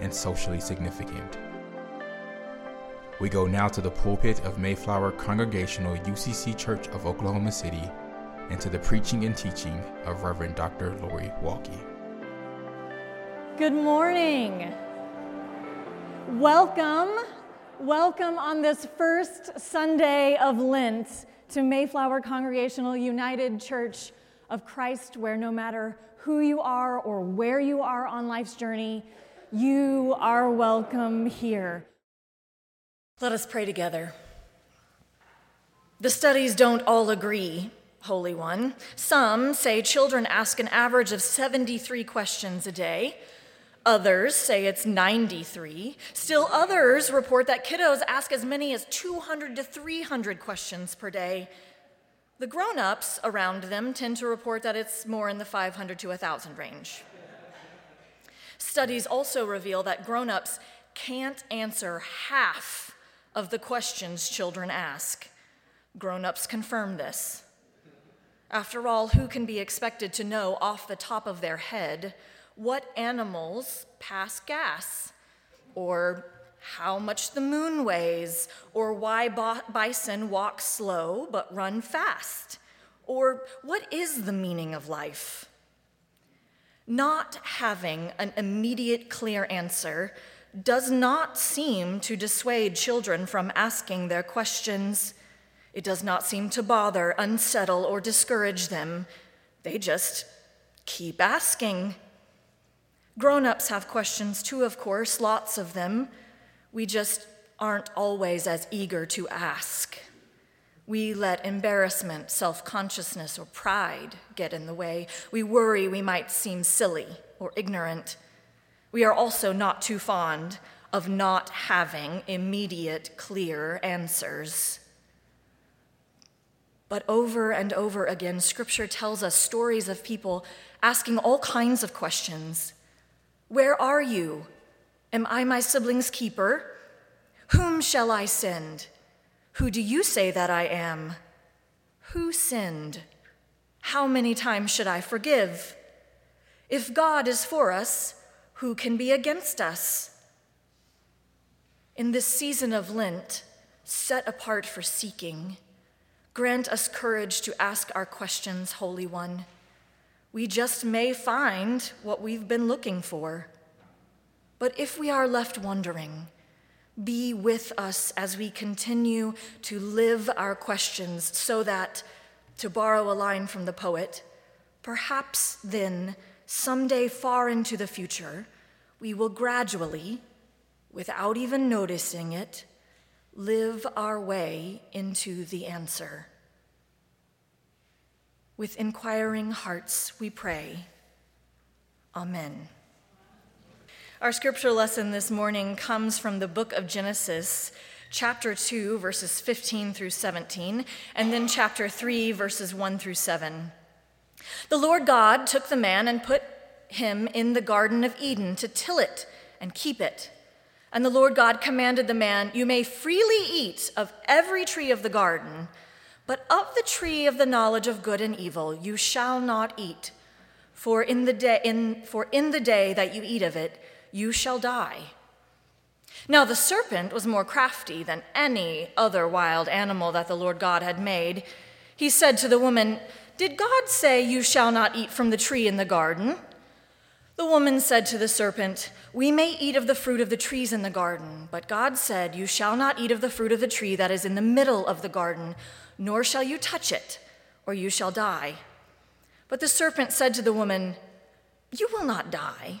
and socially significant. We go now to the pulpit of Mayflower Congregational UCC Church of Oklahoma City and to the preaching and teaching of Reverend Dr. Lori Walke. Good morning. Welcome. Welcome on this first Sunday of Lent to Mayflower Congregational United Church of Christ, where no matter who you are or where you are on life's journey, you are welcome here. Let us pray together. The studies don't all agree, Holy One. Some say children ask an average of 73 questions a day. Others say it's 93. Still others report that kiddos ask as many as 200 to 300 questions per day. The grown ups around them tend to report that it's more in the 500 to 1,000 range. Studies also reveal that grown ups can't answer half of the questions children ask. Grown ups confirm this. After all, who can be expected to know off the top of their head what animals pass gas? Or how much the moon weighs? Or why bison walk slow but run fast? Or what is the meaning of life? Not having an immediate, clear answer does not seem to dissuade children from asking their questions. It does not seem to bother, unsettle, or discourage them. They just keep asking. Grown ups have questions too, of course, lots of them. We just aren't always as eager to ask. We let embarrassment, self consciousness, or pride get in the way. We worry we might seem silly or ignorant. We are also not too fond of not having immediate, clear answers. But over and over again, Scripture tells us stories of people asking all kinds of questions Where are you? Am I my sibling's keeper? Whom shall I send? Who do you say that I am? Who sinned? How many times should I forgive? If God is for us, who can be against us? In this season of Lent, set apart for seeking, grant us courage to ask our questions, Holy One. We just may find what we've been looking for. But if we are left wondering, be with us as we continue to live our questions so that, to borrow a line from the poet, perhaps then, someday far into the future, we will gradually, without even noticing it, live our way into the answer. With inquiring hearts, we pray. Amen. Our scripture lesson this morning comes from the book of Genesis, chapter 2, verses 15 through 17, and then chapter 3, verses 1 through 7. The Lord God took the man and put him in the Garden of Eden to till it and keep it. And the Lord God commanded the man, You may freely eat of every tree of the garden, but of the tree of the knowledge of good and evil you shall not eat. For in the day, in, for in the day that you eat of it, you shall die. Now the serpent was more crafty than any other wild animal that the Lord God had made. He said to the woman, Did God say, You shall not eat from the tree in the garden? The woman said to the serpent, We may eat of the fruit of the trees in the garden, but God said, You shall not eat of the fruit of the tree that is in the middle of the garden, nor shall you touch it, or you shall die. But the serpent said to the woman, You will not die,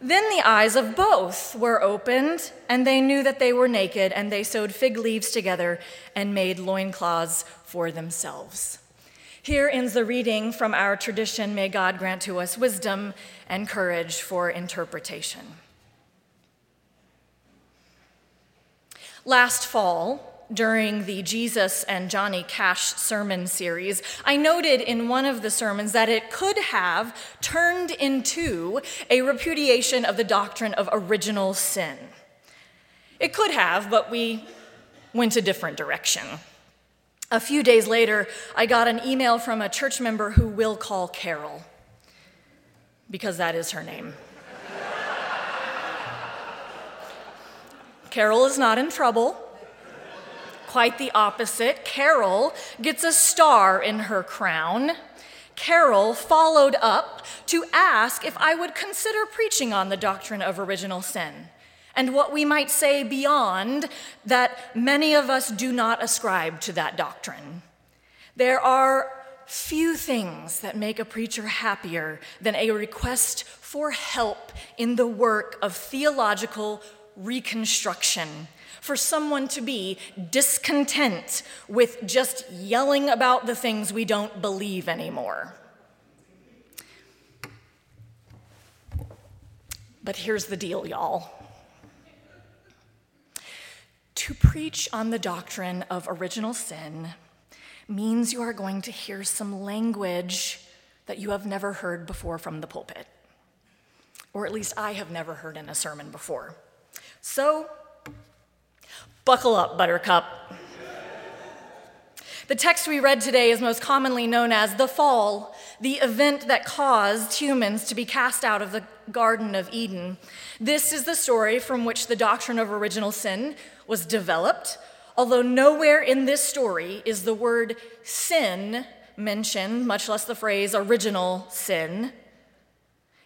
Then the eyes of both were opened, and they knew that they were naked, and they sewed fig leaves together and made loincloths for themselves. Here ends the reading from our tradition. May God grant to us wisdom and courage for interpretation. Last fall, during the Jesus and Johnny Cash sermon series, I noted in one of the sermons that it could have turned into a repudiation of the doctrine of original sin. It could have, but we went a different direction. A few days later, I got an email from a church member who will call Carol, because that is her name. Carol is not in trouble. Quite the opposite. Carol gets a star in her crown. Carol followed up to ask if I would consider preaching on the doctrine of original sin and what we might say beyond that many of us do not ascribe to that doctrine. There are few things that make a preacher happier than a request for help in the work of theological reconstruction. For someone to be discontent with just yelling about the things we don't believe anymore. But here's the deal, y'all. To preach on the doctrine of original sin means you are going to hear some language that you have never heard before from the pulpit, or at least I have never heard in a sermon before. So, buckle up, Buttercup. The text we read today is most commonly known as the fall, the event that caused humans to be cast out of the Garden of Eden. This is the story from which the doctrine of original sin was developed, although nowhere in this story is the word sin mentioned, much less the phrase original sin.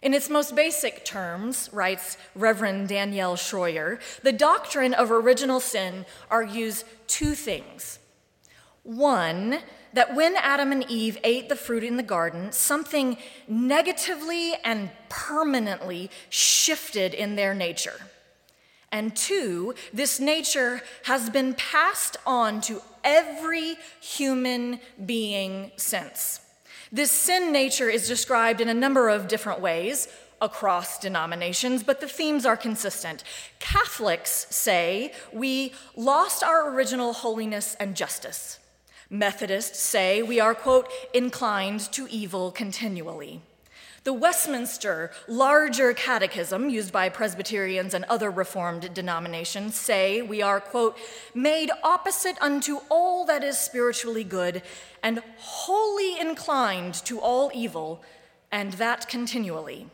In its most basic terms, writes Reverend Danielle Shroyer, the doctrine of original sin argues two things. One, that when Adam and Eve ate the fruit in the garden, something negatively and permanently shifted in their nature. And two, this nature has been passed on to every human being since. This sin nature is described in a number of different ways across denominations, but the themes are consistent. Catholics say we lost our original holiness and justice. Methodists say we are, quote, inclined to evil continually. The Westminster Larger Catechism, used by Presbyterians and other Reformed denominations, say we are, quote, made opposite unto all that is spiritually good and wholly inclined to all evil, and that continually.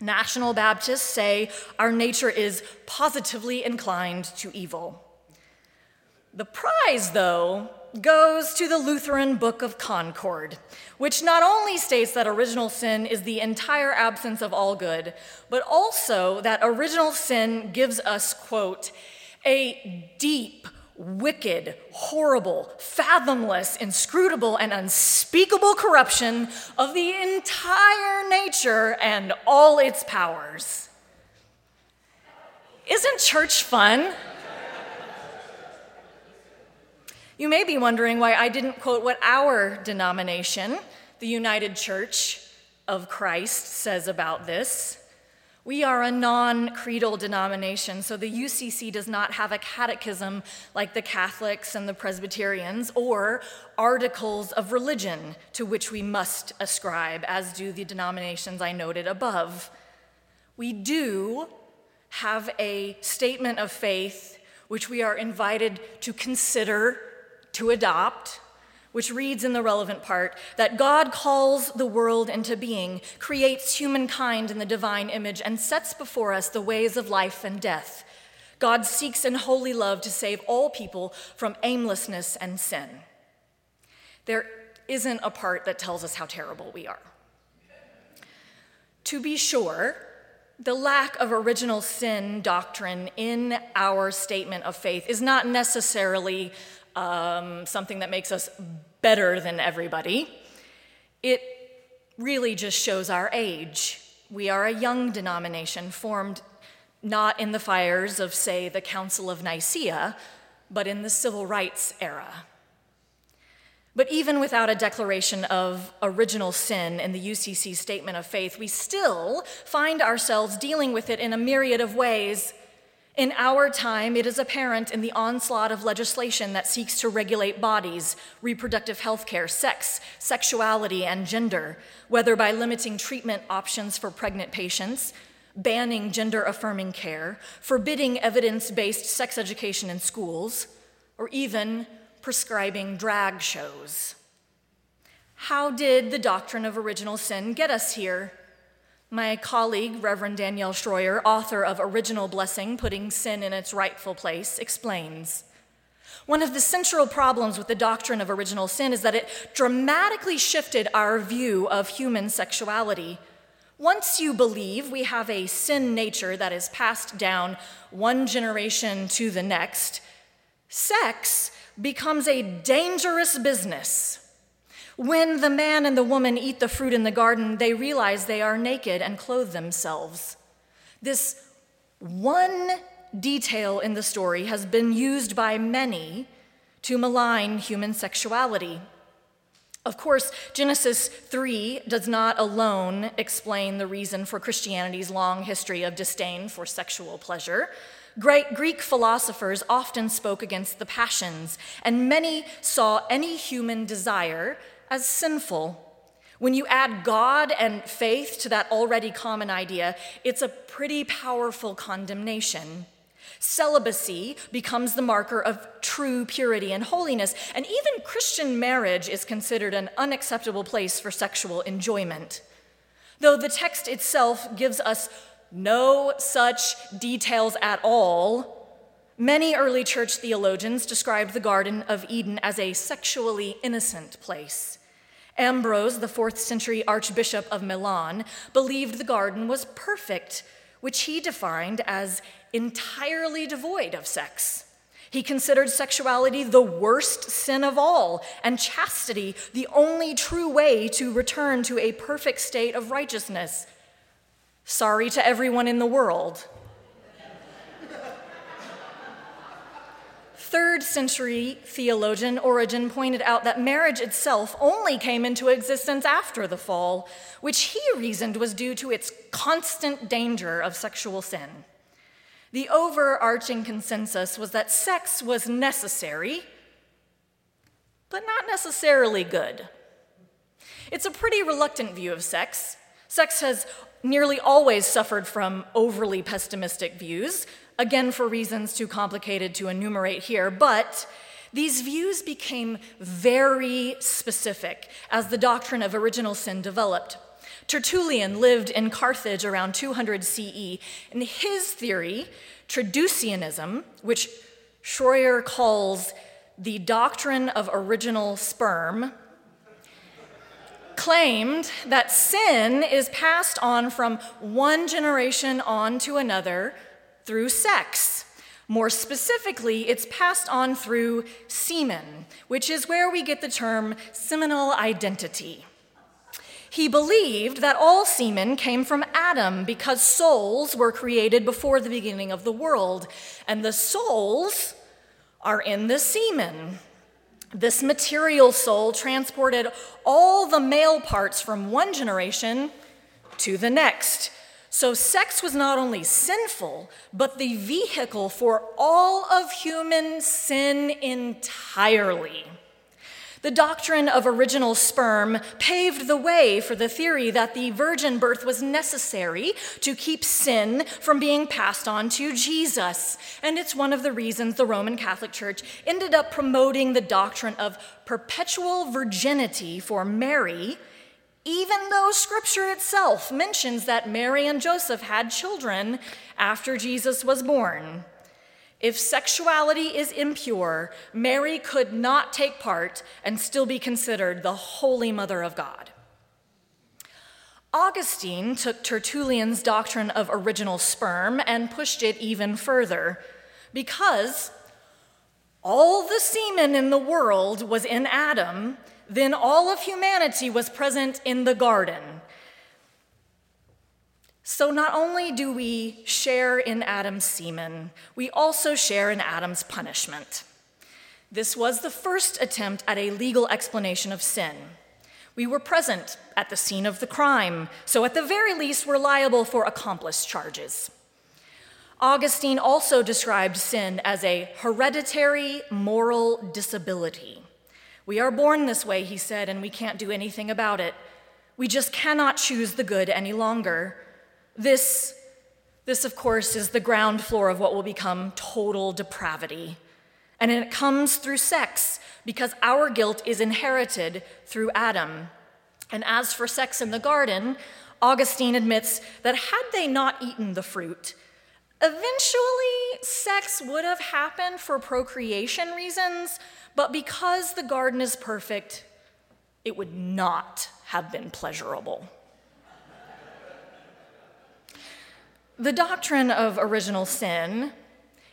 National Baptists say our nature is positively inclined to evil. The prize, though, goes to the Lutheran Book of Concord, which not only states that original sin is the entire absence of all good, but also that original sin gives us, quote, a deep, wicked, horrible, fathomless, inscrutable, and unspeakable corruption of the entire nature and all its powers. Isn't church fun? You may be wondering why I didn't quote what our denomination, the United Church of Christ, says about this. We are a non creedal denomination, so the UCC does not have a catechism like the Catholics and the Presbyterians or articles of religion to which we must ascribe, as do the denominations I noted above. We do have a statement of faith which we are invited to consider, to adopt, which reads in the relevant part that God calls the world into being, creates humankind in the divine image, and sets before us the ways of life and death. God seeks in holy love to save all people from aimlessness and sin. There isn't a part that tells us how terrible we are. To be sure, the lack of original sin doctrine in our statement of faith is not necessarily um, something that makes us better than everybody. It really just shows our age. We are a young denomination formed not in the fires of, say, the Council of Nicaea, but in the civil rights era. But even without a declaration of original sin in the UCC statement of faith, we still find ourselves dealing with it in a myriad of ways in our time, it is apparent in the onslaught of legislation that seeks to regulate bodies, reproductive health care, sex, sexuality, and gender, whether by limiting treatment options for pregnant patients, banning gender affirming care, forbidding evidence based sex education in schools, or even prescribing drag shows. How did the doctrine of original sin get us here? My colleague, Reverend Danielle Shroyer, author of Original Blessing Putting Sin in Its Rightful Place, explains. One of the central problems with the doctrine of original sin is that it dramatically shifted our view of human sexuality. Once you believe we have a sin nature that is passed down one generation to the next, sex becomes a dangerous business. When the man and the woman eat the fruit in the garden, they realize they are naked and clothe themselves. This one detail in the story has been used by many to malign human sexuality. Of course, Genesis 3 does not alone explain the reason for Christianity's long history of disdain for sexual pleasure. Great Greek philosophers often spoke against the passions, and many saw any human desire as sinful. When you add God and faith to that already common idea, it's a pretty powerful condemnation. Celibacy becomes the marker of true purity and holiness, and even Christian marriage is considered an unacceptable place for sexual enjoyment. Though the text itself gives us no such details at all, many early church theologians described the Garden of Eden as a sexually innocent place. Ambrose, the fourth century Archbishop of Milan, believed the garden was perfect, which he defined as entirely devoid of sex. He considered sexuality the worst sin of all, and chastity the only true way to return to a perfect state of righteousness. Sorry to everyone in the world. Third century theologian Origen pointed out that marriage itself only came into existence after the fall, which he reasoned was due to its constant danger of sexual sin. The overarching consensus was that sex was necessary, but not necessarily good. It's a pretty reluctant view of sex. Sex has nearly always suffered from overly pessimistic views, again, for reasons too complicated to enumerate here, but these views became very specific as the doctrine of original sin developed. Tertullian lived in Carthage around 200 CE, and his theory, traducianism, which Shroyer calls the doctrine of original sperm, claimed that sin is passed on from one generation on to another through sex. More specifically, it's passed on through semen, which is where we get the term seminal identity. He believed that all semen came from Adam because souls were created before the beginning of the world, and the souls are in the semen. This material soul transported all the male parts from one generation to the next. So, sex was not only sinful, but the vehicle for all of human sin entirely. The doctrine of original sperm paved the way for the theory that the virgin birth was necessary to keep sin from being passed on to Jesus. And it's one of the reasons the Roman Catholic Church ended up promoting the doctrine of perpetual virginity for Mary, even though scripture itself mentions that Mary and Joseph had children after Jesus was born. If sexuality is impure, Mary could not take part and still be considered the Holy Mother of God. Augustine took Tertullian's doctrine of original sperm and pushed it even further because all the semen in the world was in Adam, then all of humanity was present in the garden. So, not only do we share in Adam's semen, we also share in Adam's punishment. This was the first attempt at a legal explanation of sin. We were present at the scene of the crime, so at the very least, we're liable for accomplice charges. Augustine also described sin as a hereditary moral disability. We are born this way, he said, and we can't do anything about it. We just cannot choose the good any longer. This, this, of course, is the ground floor of what will become total depravity. And it comes through sex because our guilt is inherited through Adam. And as for sex in the garden, Augustine admits that had they not eaten the fruit, eventually sex would have happened for procreation reasons, but because the garden is perfect, it would not have been pleasurable. The doctrine of original sin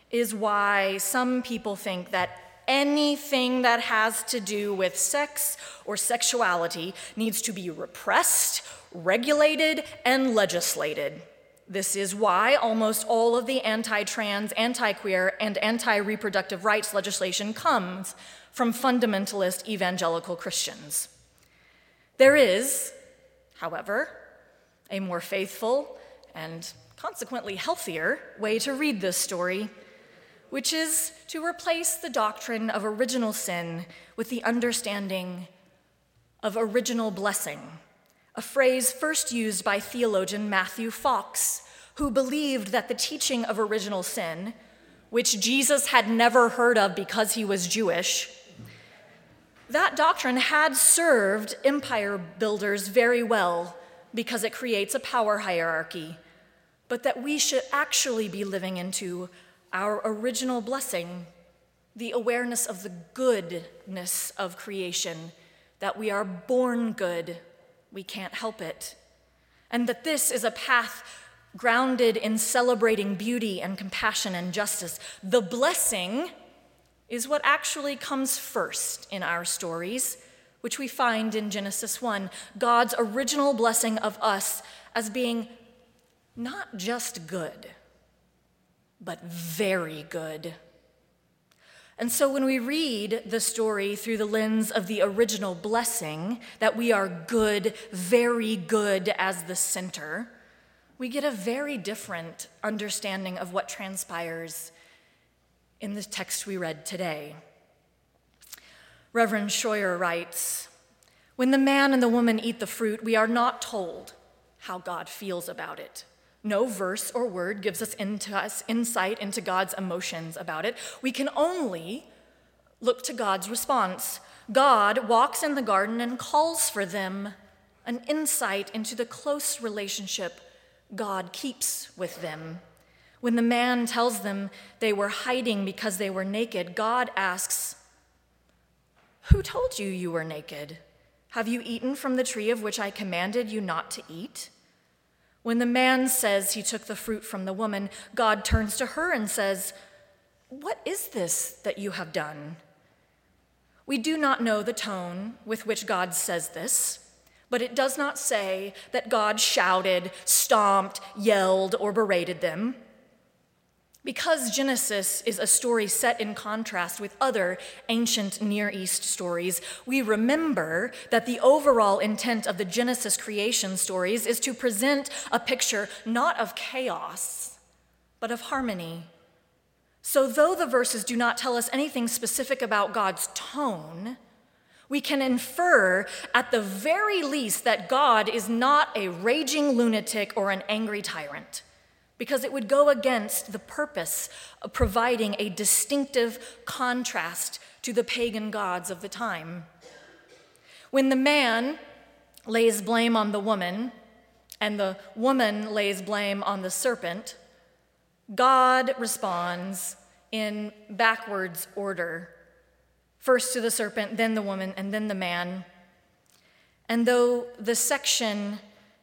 is why some people think that anything that has to do with sex or sexuality needs to be repressed, regulated, and legislated. This is why almost all of the anti trans, anti queer, and anti reproductive rights legislation comes from fundamentalist evangelical Christians. There is, however, a more faithful and consequently healthier way to read this story, which is to replace the doctrine of original sin with the understanding of original blessing, a phrase first used by theologian Matthew Fox, who believed that the teaching of original sin, which Jesus had never heard of because he was Jewish, that doctrine had served empire builders very well because it creates a power hierarchy but that we should actually be living into our original blessing, the awareness of the goodness of creation, that we are born good, we can't help it, and that this is a path grounded in celebrating beauty and compassion and justice. The blessing is what actually comes first in our stories, which we find in Genesis 1 God's original blessing of us as being not just good, but very good. And so when we read the story through the lens of the original blessing, that we are good, very good as the center, we get a very different understanding of what transpires in the text we read today. Reverend Shroyer writes When the man and the woman eat the fruit, we are not told how God feels about it. No verse or word gives us, into us insight into God's emotions about it. We can only look to God's response. God walks in the garden and calls for them an insight into the close relationship God keeps with them. When the man tells them they were hiding because they were naked, God asks, Who told you you were naked? Have you eaten from the tree of which I commanded you not to eat? When the man says he took the fruit from the woman, God turns to her and says, What is this that you have done? We do not know the tone with which God says this, but it does not say that God shouted, stomped, yelled, or berated them. Because Genesis is a story set in contrast with other ancient Near East stories, we remember that the overall intent of the Genesis creation stories is to present a picture not of chaos, but of harmony. So, though the verses do not tell us anything specific about God's tone, we can infer at the very least that God is not a raging lunatic or an angry tyrant, because it would go against the purpose of providing a distinctive contrast to the pagan gods of the time. When the man lays blame on the woman and the woman lays blame on the serpent, God responds in backwards order first to the serpent, then the woman, and then the man. And though the section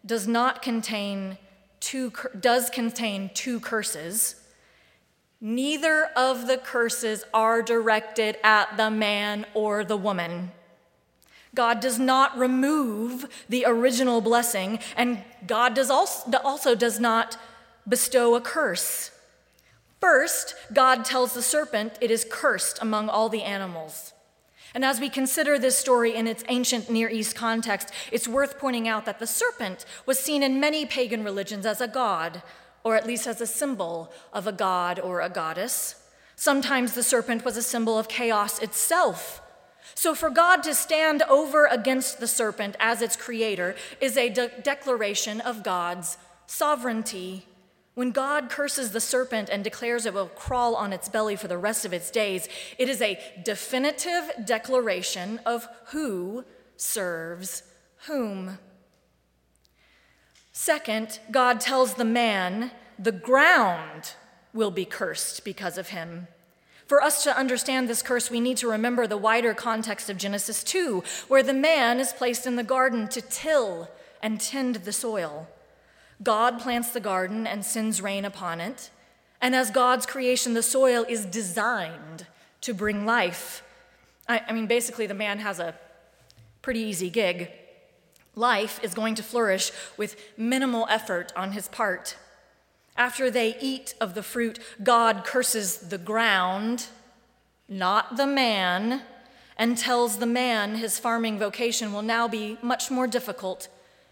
does not contain two does contain two curses, neither of the curses are directed at the man or the woman. God does not remove the original blessing, and God does also, also does not bestow a curse. First, God tells the serpent it is cursed among all the animals. And as we consider this story in its ancient Near East context, it's worth pointing out that the serpent was seen in many pagan religions as a god, or at least as a symbol of a god or a goddess. Sometimes the serpent was a symbol of chaos itself. So, for God to stand over against the serpent as its creator is a de- declaration of God's sovereignty when God curses the serpent and declares it will crawl on its belly for the rest of its days, it is a definitive declaration of who serves whom. Second, God tells the man the ground will be cursed because of him. For us to understand this curse, we need to remember the wider context of Genesis 2, where the man is placed in the garden to till and tend the soil. God plants the garden and sends rain upon it. And as God's creation, the soil is designed to bring life. I, I, mean, basically, the man has a pretty easy gig. Life is going to flourish with minimal effort on his part. After they eat of the fruit, God curses the ground, not the man, and tells the man his farming vocation will now be much more difficult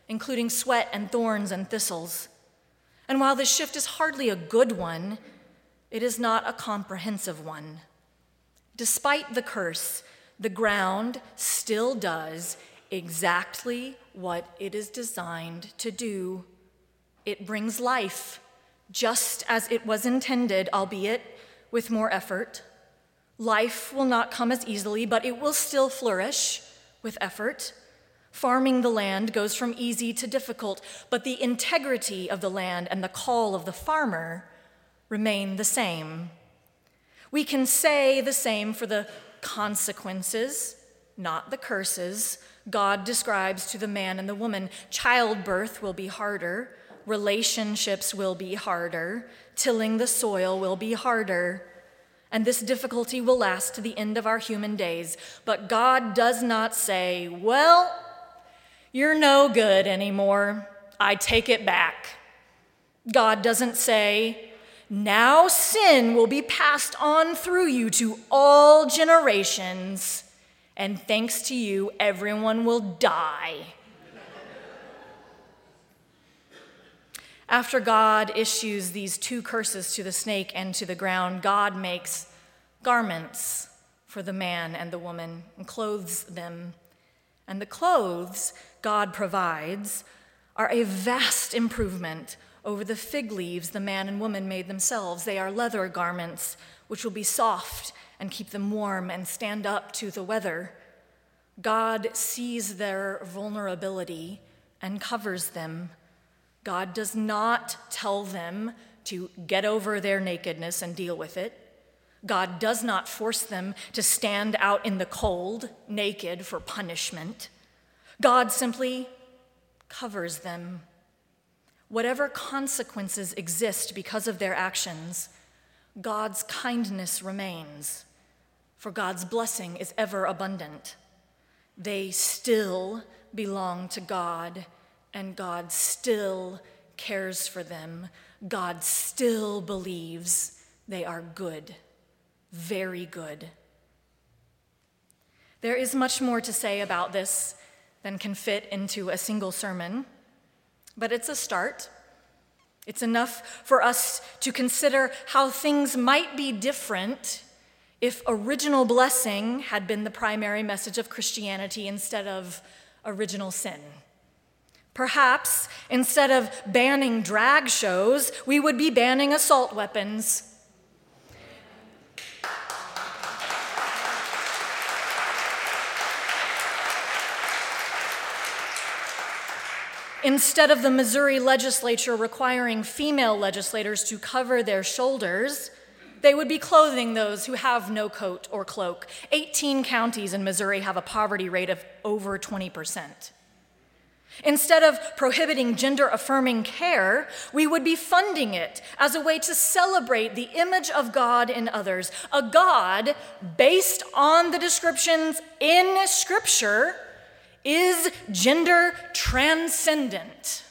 including sweat and thorns and thistles. And while this shift is hardly a good one, it is not a comprehensive one. Despite the curse, the ground still does exactly what it is designed to do. It brings life, just as it was intended, albeit with more effort. Life will not come as easily, but it will still flourish with effort. Farming the land goes from easy to difficult, but the integrity of the land and the call of the farmer remain the same. We can say the same for the consequences, not the curses, God describes to the man and the woman. Childbirth will be harder, relationships will be harder, tilling the soil will be harder. And this difficulty will last to the end of our human days. But God does not say, Well, you're no good anymore. I take it back. God doesn't say, Now sin will be passed on through you to all generations, and thanks to you, everyone will die. After God issues these two curses to the snake and to the ground, God makes garments for the man and the woman and clothes them. And the clothes God provides are a vast improvement over the fig leaves the man and woman made themselves. They are leather garments, which will be soft and keep them warm and stand up to the weather. God sees their vulnerability and covers them. God does not tell them to get over their nakedness and deal with it. God does not force them to stand out in the cold, naked, for punishment. God simply covers them. Whatever consequences exist because of their actions, God's kindness remains, for God's blessing is ever abundant. They still belong to God, and God still cares for them. God still believes they are good, very good. There is much more to say about this than can fit into a single sermon, but it's a start. It's enough for us to consider how things might be different if original blessing had been the primary message of Christianity instead of original sin. Perhaps instead of banning drag shows, we would be banning assault weapons. Instead of the Missouri legislature requiring female legislators to cover their shoulders, they would be clothing those who have no coat or cloak. 18 counties in Missouri have a poverty rate of over 20%. Instead of prohibiting gender affirming care, we would be funding it as a way to celebrate the image of God in others, a God based on the descriptions in Scripture is gender transcendent.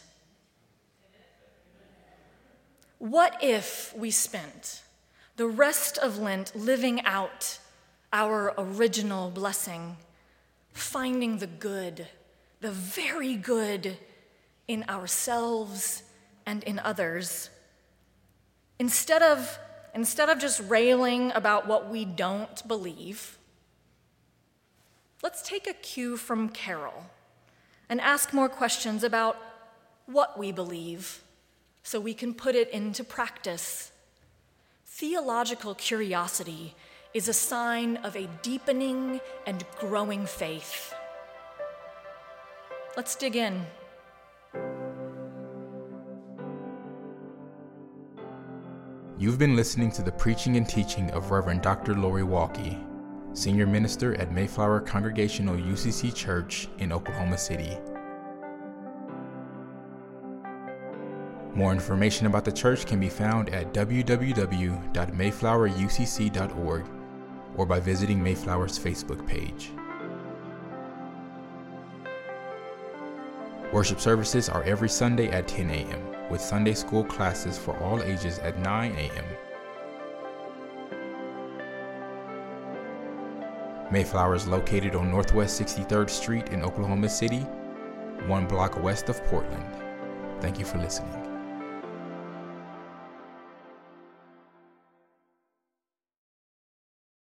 What if we spent the rest of Lent living out our original blessing, finding the good, the very good in ourselves and in others? Instead of, instead of just railing about what we don't believe, let's take a cue from Carol and ask more questions about what we believe so we can put it into practice. Theological curiosity is a sign of a deepening and growing faith. Let's dig in. You've been listening to the preaching and teaching of Reverend Dr. Lori Walke. Senior Minister at Mayflower Congregational UCC Church in Oklahoma City. More information about the church can be found at www.mayflowerucc.org or by visiting Mayflower's Facebook page. Worship services are every Sunday at 10 a.m., with Sunday school classes for all ages at 9 a.m. Mayflower is located on Northwest 63rd Street in Oklahoma City, one block west of Portland. Thank you for listening.